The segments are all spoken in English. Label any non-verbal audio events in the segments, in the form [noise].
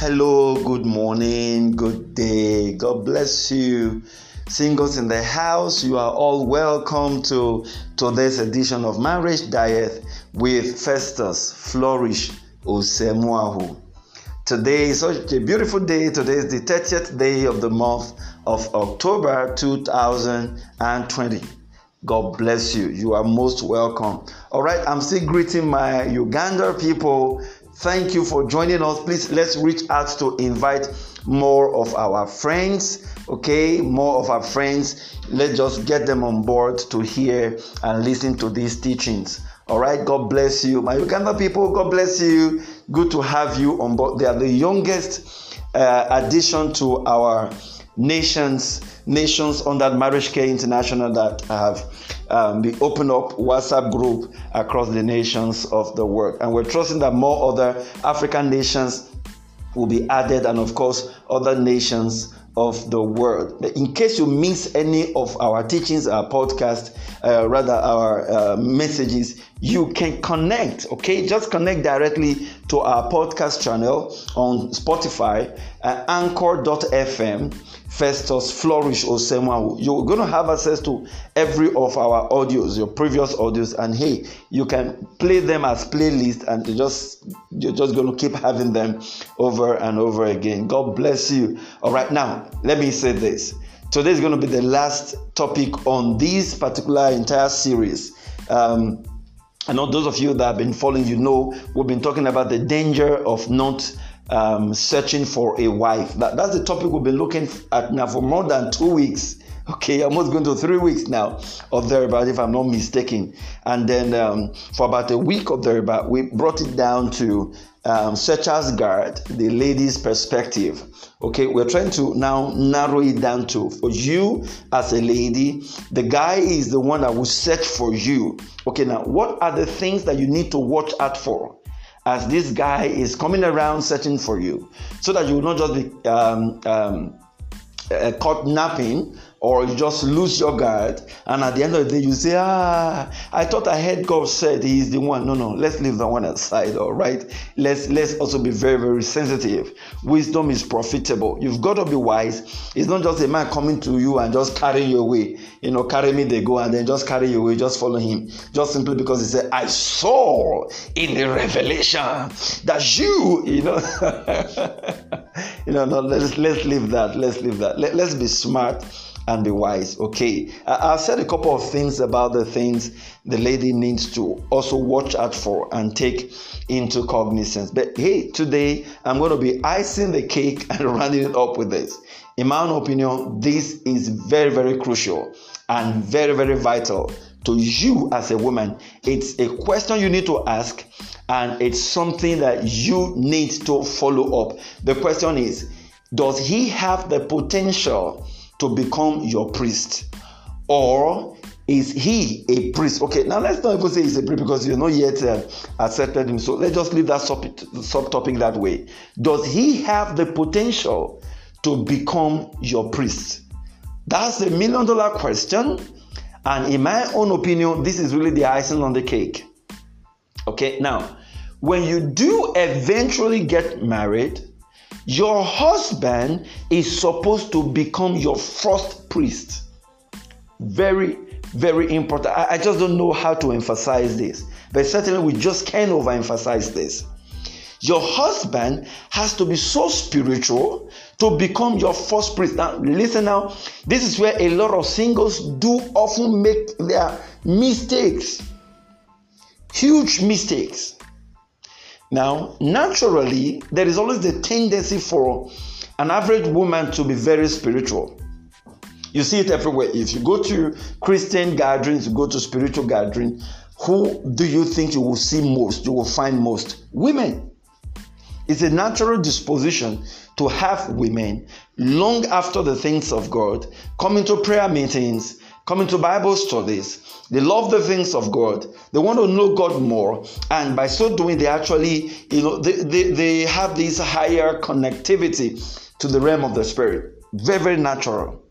Hello, good morning, good day. God bless you. Singles in the house, you are all welcome to today's edition of Marriage Diet with Festus Flourish Osemuahu. Today is such a beautiful day. Today is the 30th day of the month of October 2020. God bless you. You are most welcome. All right, I'm still greeting my Uganda people Thank you for joining us. Please let's reach out to invite more of our friends. Okay, more of our friends. Let's just get them on board to hear and listen to these teachings. All right, God bless you. My Uganda people, God bless you. Good to have you on board. They are the youngest uh, addition to our nations nations on that marriage care international that I have um, be open up WhatsApp group across the nations of the world. And we're trusting that more other African nations will be added, and of course, other nations of the world. In case you miss any of our teachings, our podcast, uh, rather our uh, messages, you can connect. Okay, just connect directly to our podcast channel on Spotify, uh, Anchor.fm Festus Flourish Osemwa. You're going to have access to every of our audios, your previous audios, and hey, you can play them as playlist, and you're just you're just going to keep having them over and over again. God bless you. All right, now let me say this. Today is going to be the last topic on this particular entire series. Um, I know those of you that have been following, you know, we've been talking about the danger of not um, searching for a wife. That, that's the topic we've been looking at now for more than two weeks. Okay, almost going to three weeks now of thereabout, if I'm not mistaken. And then um, for about a week of thereabout, we brought it down to um, Searcher's Guard, the lady's perspective. Okay, we're trying to now narrow it down to for you as a lady, the guy is the one that will search for you. Okay, now what are the things that you need to watch out for? as this guy is coming around searching for you so that you will not just be um, um, uh, caught napping or you just lose your guard and at the end of the day you say ah i thought i heard god said he is the one. No no let's leave that one aside all right? Let's let's also be very very sensitive. Wisdom is profitable. You've got to be wise. It's not just a man coming to you and just carrying you away. You know carry me they go and then just carry you away just follow him. Just simply because he said i saw in the revelation that you you know? [laughs] You know no let's let's leave that. Let's leave that. Let, let's be smart and be wise. Okay, I, have said a couple of things about the things the lady needs to also watch out for and take into cognizance. But hey, today I'm going to be icing the cake and [laughs] rounding it up with this. In my own opinion, this is very, very crucial and very, very vital to you as a woman. It's a question you need to ask, and it's something that you need to follow up. The question is Does he have the potential? To become your priest? Or is he a priest? Okay, now let's not even say he's a priest because you're not yet uh, accepted him. So let's just leave that sub subtopic that way. Does he have the potential to become your priest? That's the million dollar question. And in my own opinion, this is really the icing on the cake. Okay, now, when you do eventually get married, your husband is supposed to become your first priest. Very, very important. I, I just don't know how to emphasize this, but certainly we just can't overemphasize this. Your husband has to be so spiritual to become your first priest. Now, listen now. This is where a lot of singles do often make their mistakes. Huge mistakes. Now, naturally, there is always the tendency for an average woman to be very spiritual. You see it everywhere. If you go to Christian gatherings, you go to spiritual gatherings, who do you think you will see most? You will find most women. It's a natural disposition to have women long after the things of God come into prayer meetings, coming to Bible studies. They love the things of God. They want to know God more. And by so doing, they actually, you know, they, they, they have this higher connectivity to the realm of the spirit. Very, very natural.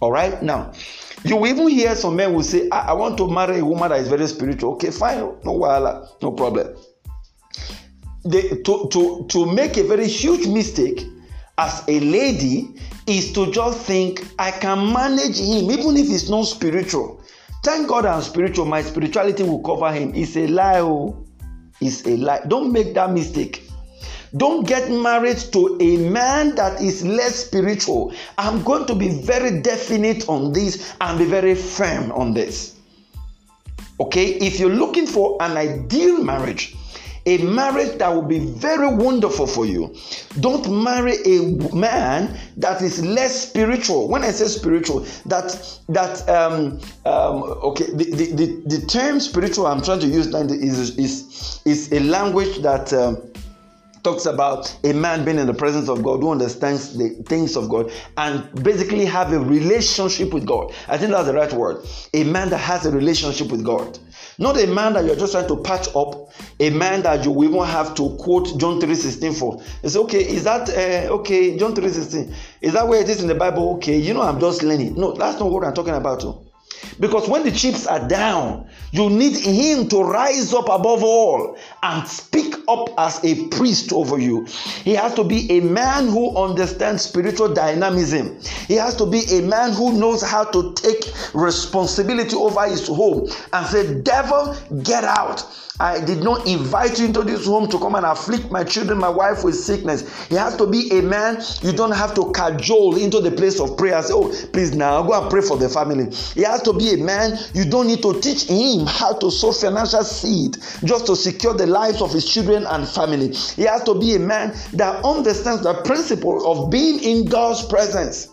All right. Now, you even hear some men will say, I, I want to marry a woman that is very spiritual. Okay, fine. No, no, no problem. the, to, to, to make a very huge mistake as a lady is to just think I can manage him even if he's not spiritual. Thank God I'm spiritual, my spirituality will cover him. It's a lie. Oh. It's a lie. Don't make that mistake. Don't get married to a man that is less spiritual. I'm going to be very definite on this and be very firm on this. Okay, if you're looking for an ideal marriage, a marriage that will be very wonderful for you. Don't marry a man that is less spiritual. When I say spiritual, that that um, um, okay, the, the, the, the term spiritual I'm trying to use now is is is a language that. Um, talks about a man being in the presence of God who understands the things of God and basically have a relationship with God. I think that's the right word. A man that has a relationship with God. Not a man that you're just trying to patch up, a man that you will even have to quote John 3:16 for. It's okay, is that uh, okay? John 3:16. Is that where it is in the Bible? Okay, you know, I'm just learning. No, that's not what I'm talking about. Too. Because when the chips are down, you need him to rise up above all and speak up as a priest over you. He has to be a man who understands spiritual dynamism. He has to be a man who knows how to take responsibility over his home and say, Devil, get out. I did not invite you into this home to come and afflict my children, my wife with sickness. He has to be a man you don't have to cajole into the place of prayer. Say, oh, please now go and pray for the family. He has to be a man you don't need to teach him how to sow financial seed just to secure the lives of his children and family. He has to be a man that understands the principle of being in God's presence.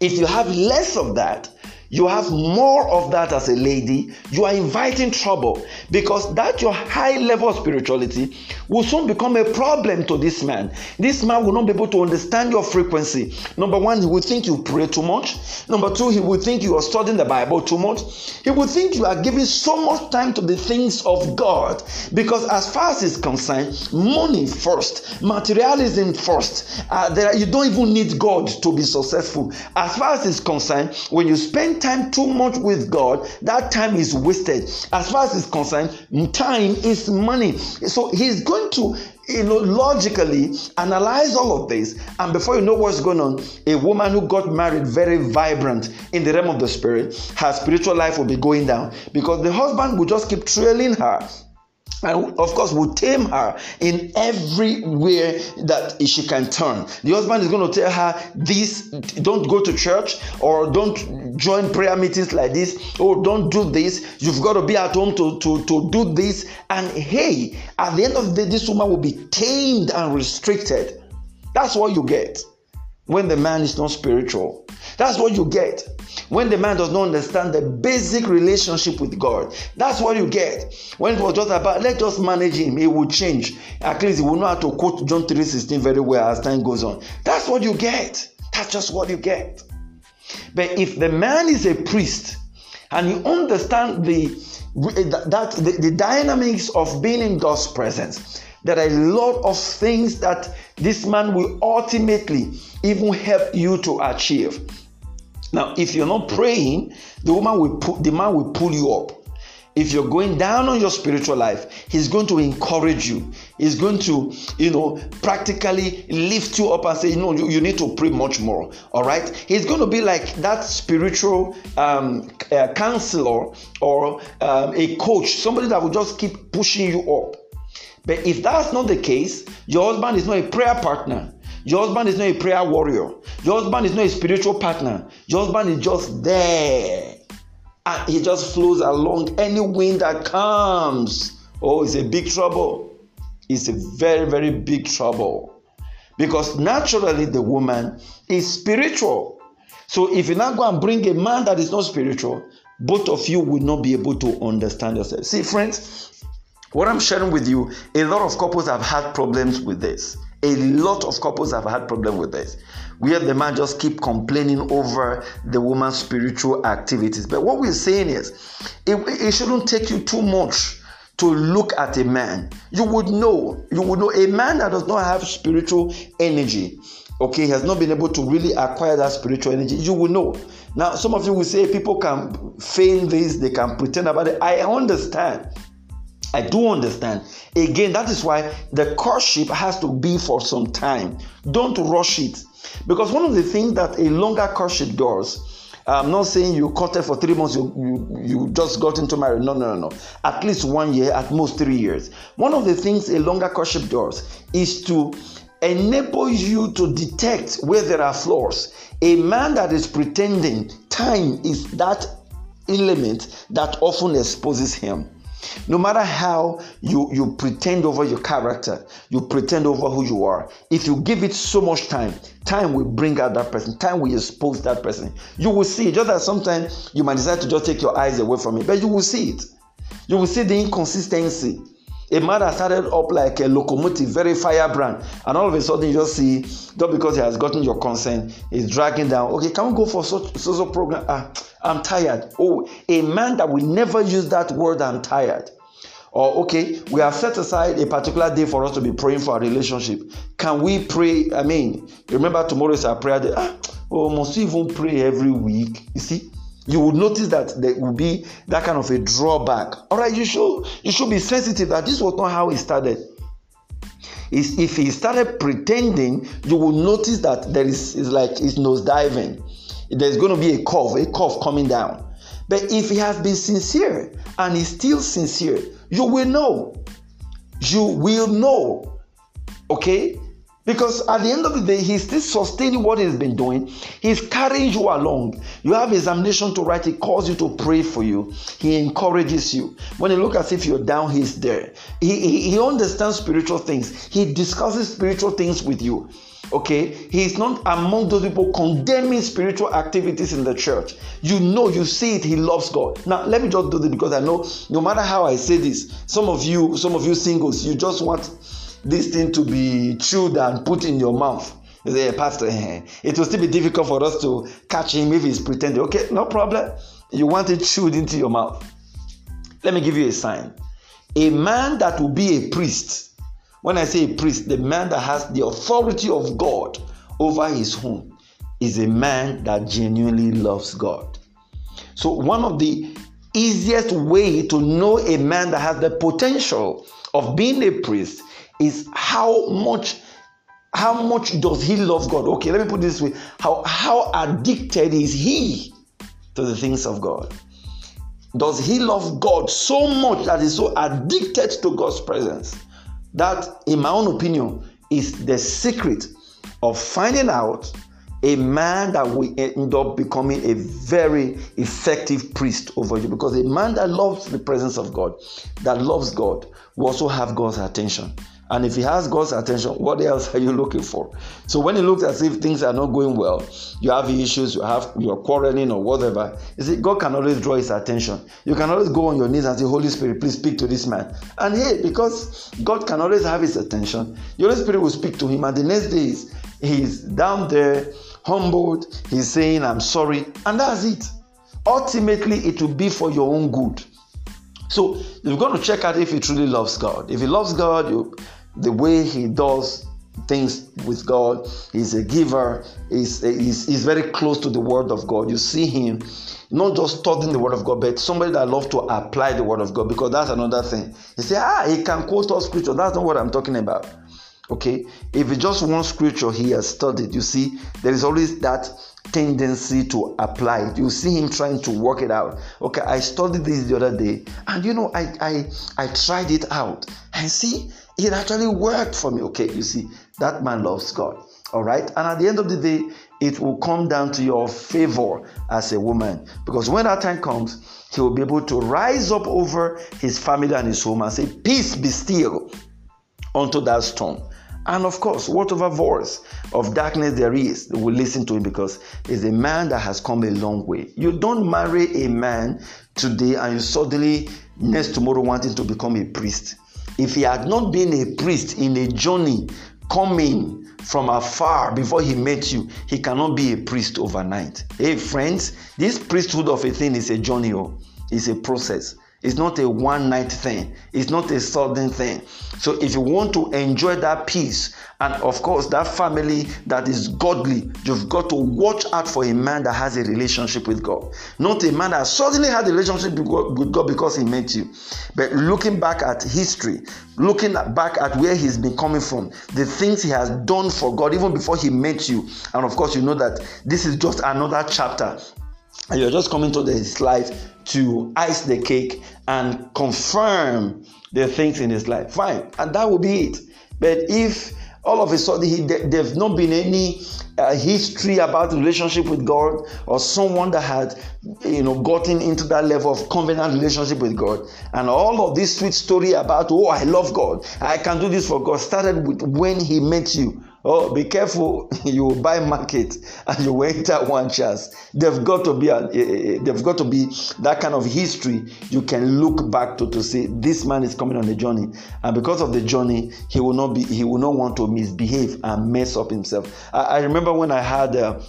If you have less of that, you have more of that as a lady, you are inviting trouble because that your high level of spirituality will soon become a problem to this man. This man will not be able to understand your frequency. Number one, he will think you pray too much. Number two, he will think you are studying the Bible too much. He will think you are giving so much time to the things of God because, as far as is concerned, money first, materialism first. Uh, there, you don't even need God to be successful. As far as is concerned, when you spend time too much with God, that time is wasted. As far as is concerned, time is money. So he's going to you know, logically analyze all of this, and before you know what's going on, a woman who got married very vibrant in the realm of the spirit, her spiritual life will be going down because the husband will just keep trailing her and of course will tame her in every way that she can turn. The husband is going to tell her this don't go to church or don't join prayer meetings like this. Or don't do this. You've got to be at home to, to, to do this. And hey at the end of the day this woman will be tamed and restricted. That's what you get when the man is not spiritual that's what you get when the man does not understand the basic relationship with God. That's what you get. When it was just about let us manage him, he will change. At least he will know how to quote John 3:16 very well as time goes on. That's what you get. That's just what you get. But if the man is a priest and you understand the that the, the dynamics of being in God's presence, there are a lot of things that this man will ultimately even help you to achieve. Now, if you're not praying, the woman will put the man will pull you up. If you're going down on your spiritual life, he's going to encourage you. He's going to, you know, practically lift you up and say, you know, you, you need to pray much more. All right. He's going to be like that spiritual um, uh, counselor or um, a coach, somebody that will just keep pushing you up. But if that's not the case, your husband is not a prayer partner. Your husband is not a prayer warrior. Your husband is not a spiritual partner. Your husband is just there. And he just flows along any wind that comes. Oh, it's a big trouble. It's a very, very big trouble. Because naturally, the woman is spiritual. So if you now go and bring a man that is not spiritual, both of you will not be able to understand yourself. See, friends, what I'm sharing with you, a lot of couples have had problems with this. A lot of couples have had problem with this, where the man just keep complaining over the woman's spiritual activities. But what we're saying is, it, it shouldn't take you too much to look at a man. You would know, you would know a man that does not have spiritual energy, okay, has not been able to really acquire that spiritual energy. You will know. Now, some of you will say people can feign this, they can pretend about it. I understand. I do understand. Again, that is why the courtship has to be for some time. Don't rush it. Because one of the things that a longer courtship does, I'm not saying you courted for three months, you, you, you just got into marriage. No, no, no, no. At least one year, at most three years. One of the things a longer courtship does is to enable you to detect where there are flaws. A man that is pretending, time is that element that often exposes him. No matter how you, you pretend over your character, you pretend over who you are, if you give it so much time, time will bring out that person, time will expose that person. You will see, just that sometimes you might decide to just take your eyes away from it, but you will see it. You will see the inconsistency. A man that started up like a locomotive, very firebrand, and all of a sudden you just see, just because he has gotten your consent, he's dragging down. Okay, can we go for such social program? Ah, I'm tired. Oh, a man that will never use that word, I'm tired. Or okay, we have set aside a particular day for us to be praying for our relationship. Can we pray? I mean, remember tomorrow is our prayer day. Ah, oh, must we even pray every week? You see, you will notice that there will be that kind of a drawback. All right, you should you should be sensitive that this was not how it started. Is if he started pretending, you will notice that there is is like it's nose diving. There's going to be a curve, a curve coming down. But if he has been sincere and he's still sincere, you will know. You will know. Okay? Because at the end of the day, he's still sustaining what he's been doing. He's carrying you along. You have examination to write. He calls you to pray for you. He encourages you. When you look as if you're down, he's there. He, he, he understands spiritual things. He discusses spiritual things with you. Okay, he's not among those people condemning spiritual activities in the church. You know, you see it, he loves God. Now, let me just do this because I know no matter how I say this, some of you, some of you singles, you just want this thing to be chewed and put in your mouth. You Pastor, eh, it will still be difficult for us to catch him if he's pretending. Okay, no problem. You want it chewed into your mouth. Let me give you a sign. A man that will be a priest, when I say a priest, the man that has the authority of God over his home is a man that genuinely loves God. So, one of the easiest way to know a man that has the potential of being a priest is how much how much does he love God? Okay, let me put this way. How how addicted is he to the things of God? Does he love God so much that he's so addicted to God's presence? That, in my own opinion, is the secret of finding out a man that will end up becoming a very effective priest over you. Because a man that loves the presence of God, that loves God, will also have God's attention. And if he has God's attention, what else are you looking for? So when it looks as if things are not going well, you have issues, you have you're quarreling or whatever, you see, God can always draw his attention. You can always go on your knees and say, Holy Spirit, please speak to this man. And hey, because God can always have his attention, the Holy Spirit will speak to him, and the next day he's, he's down there, humbled, he's saying, I'm sorry, and that's it. Ultimately, it will be for your own good. So you've got to check out if he truly loves God. If he loves God, you the way he does things with God. He's a giver. He's, he's, he's very close to the Word of God. You see him not just studying the Word of God, but somebody that loves to apply the Word of God because that's another thing. He say, ah, he can quote us scripture. That's not what I'm talking about. Okay, if it's just one scripture he has studied, you see, there is always that tendency to apply it. You see him trying to work it out. Okay, I studied this the other day, and you know, I I I tried it out, and see, it actually worked for me. Okay, you see, that man loves God. All right, and at the end of the day, it will come down to your favor as a woman because when that time comes, he will be able to rise up over his family and his home and say, Peace be still unto that storm. And of course, whatever voice of darkness there is, will listen to him because he's a man that has come a long way. You don't marry a man today and suddenly next tomorrow wanting to become a priest. If he had not been a priest in a journey coming from afar before he met you, he cannot be a priest overnight. Hey, friends, this priesthood of a thing is a journey, oh, it's a process. It's not a one night thing. It's not a sudden thing. So if you want to enjoy that peace and of course that family that is godly, you've got to watch out for a man that has a relationship with God. Not a man that suddenly had a relationship with God because he met you. But looking back at history, looking back at where he's been coming from, the things he has done for God even before he met you. And of course, you know that this is just another chapter and you're just coming to this life to ice the cake and confirm the things in his life. Fine, and that will be it. But if all of a sudden he, there's not been any uh, history about relationship with God or someone that had you know gotten into that level of covenant relationship with God and all of this sweet story about oh I love God I can do this for God started with when he met you Oh, be careful! [laughs] You will buy market and you will enter one chance. They've got to be a, a, eh, eh, eh, there've got to be that kind of history you can look back to to say this man is coming on a journey, and because of the journey, he will not be he will not want to misbehave and mess up himself. I, I remember when I had. Uh,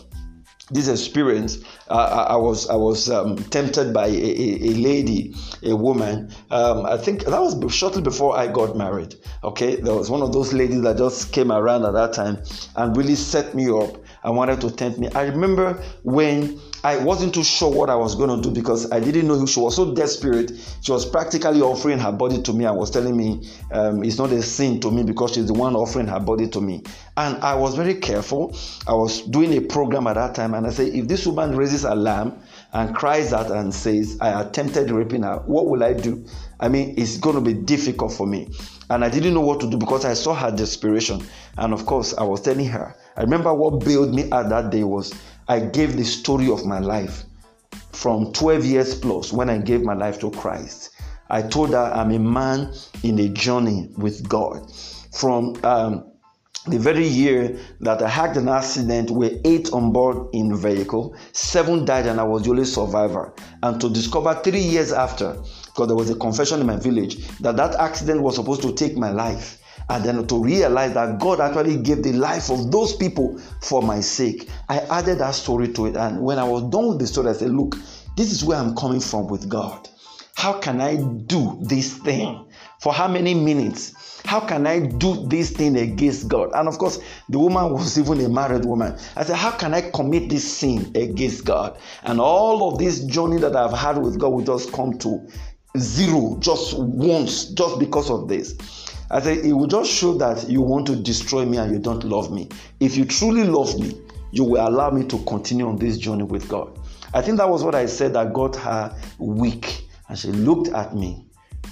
this experience, uh, I was I was um, tempted by a, a, lady, a woman. Um, I think that was shortly before I got married. Okay, there was one of those ladies that just came around at that time and really set me up and wanted to tempt me. I remember when I wasn't too sure what I was going to do because I didn't know who she was so desperate. She was practically offering her body to me and was telling me um, it's not a sin to me because she's the one offering her body to me. And I was very careful. I was doing a program at that time and I said, if this woman raises a lamb and cries out and says, I attempted raping her, what will I do? I mean, it's going to be difficult for me. And I didn't know what to do because I saw her desperation. And of course, I was telling her. I remember what bailed me at that day was I gave the story of my life from 12 years plus when I gave my life to Christ. I told her I'm a man in a journey with God. From um, the very year that I had an accident, we eight on board in vehicle, seven died, and I was the only survivor. And to discover three years after, because there was a confession in my village, that that accident was supposed to take my life and then to realize that God actually gave the life of those people for my sake. I added that story to it. And when I was done with the story, I said, Look, this is where I'm coming from with God. How can I do this thing? For how many minutes? How can I do this thing against God? And of course, the woman was even a married woman. I said, How can I commit this sin against God? And all of this journey that I've had with God will just come to zero just once, just because of this. I say it will just show that you want to destroy me and you don't love me. If you truly love me, you will allow me to continue on this journey with God. I think that was what I said that got her weak. And she looked at me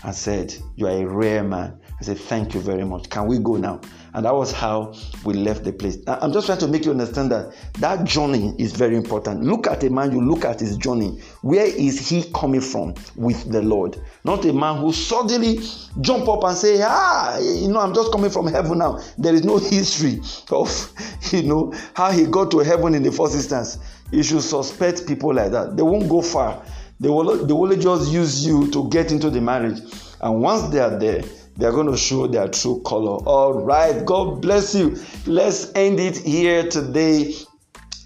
and said, You are a rare man. I said, Thank you very much. Can we go now? And that was how we left the place. I'm just trying to make you understand that that journey is very important. Look at a man, you look at his journey. Where is he coming from with the Lord? Not a man who suddenly jump up and say, Ah, you know, I'm just coming from heaven now. There is no history of, [laughs] you know, how he got to heaven in the first instance. You should suspect people like that. They won't go far. They will, they will just use you to get into the marriage. And once they are there, they are going to show their true color. All right, God bless you. Let's end it here today.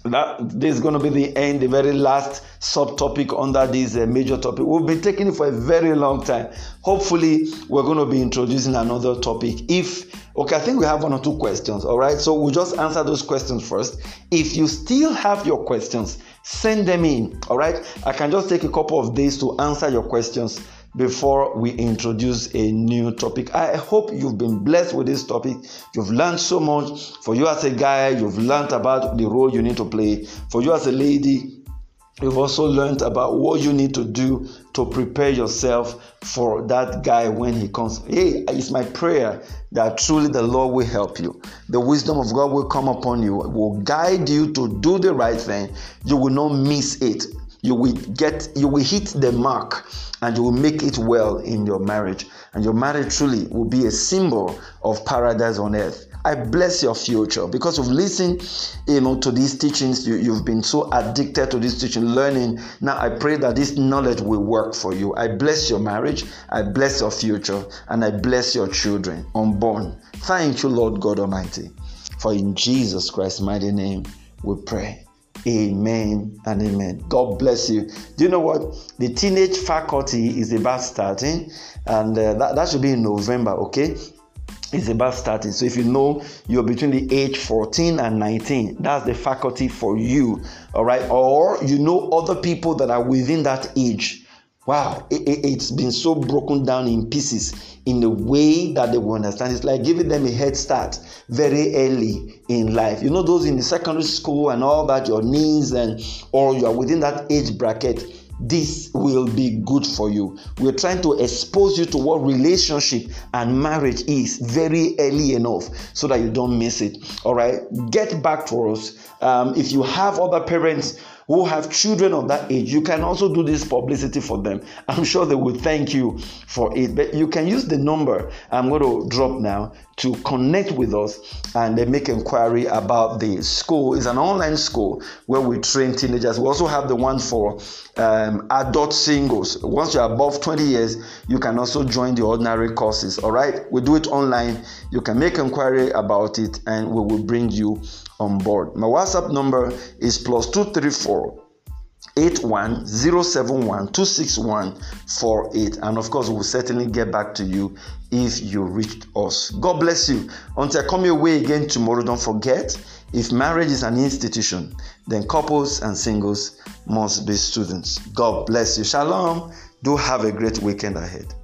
That this is going to be the end, the very last subtopic under this uh, major topic. We've been taking it for a very long time. Hopefully, we're going to be introducing another topic. If okay, I think we have one or two questions. All right, so we'll just answer those questions first. If you still have your questions, send them in. All right, I can just take a couple of days to answer your questions before we introduce a new topic. I hope you've been blessed with this topic. You've learned so much. For you as a guy, you've learned about the role you need to play. For you as a lady, You've also learned about what you need to do to prepare yourself for that guy when he comes. Hey, it's my prayer that truly the Lord will help you. The wisdom of God will come upon you, will guide you to do the right thing. You will not miss it. You will get you will hit the mark and you will make it well in your marriage. And your marriage truly will be a symbol of paradise on earth. I bless your future because you've listened, you know, to these teachings. You, have been so addicted to this teaching, learning. Now I pray that this knowledge will work for you. I bless your marriage. I bless your future, and I bless your children unborn. Thank you, Lord God Almighty, for in Jesus Christ's mighty name we pray. Amen and amen. God bless you. Do you know what? The teenage faculty is about starting, and uh, that, that should be in November, okay? It's about starting. So if you know you're between the age 14 and 19, that's the faculty for you, all right? Or you know other people that are within that age Wow, it, it, it's been so broken down in pieces in a way that they will understand. It's like giving them a head start very early in life. You know, those in the secondary school and all that, your needs and or you are within that age bracket. This will be good for you. We're trying to expose you to what relationship and marriage is very early enough so that you don't miss it. All right, get back to us. Um, if you have other parents who have children of that age, you can also do this publicity for them. I'm sure they will thank you for it. But you can use the number I'm going to drop now to connect with us and make inquiry about the school. It's an online school where we train teenagers. We also have the one for um, adult singles. Once you're above 20 years, you can also join the ordinary courses. All right, we do it online. You can make inquiry about it and we will bring you on board. My WhatsApp number is plus 234 81071 and of course we'll certainly get back to you if you reached us. God bless you. Until i come your way again tomorrow don't forget if marriage is an institution then couples and singles must be students. God bless you. Shalom. Do have a great weekend ahead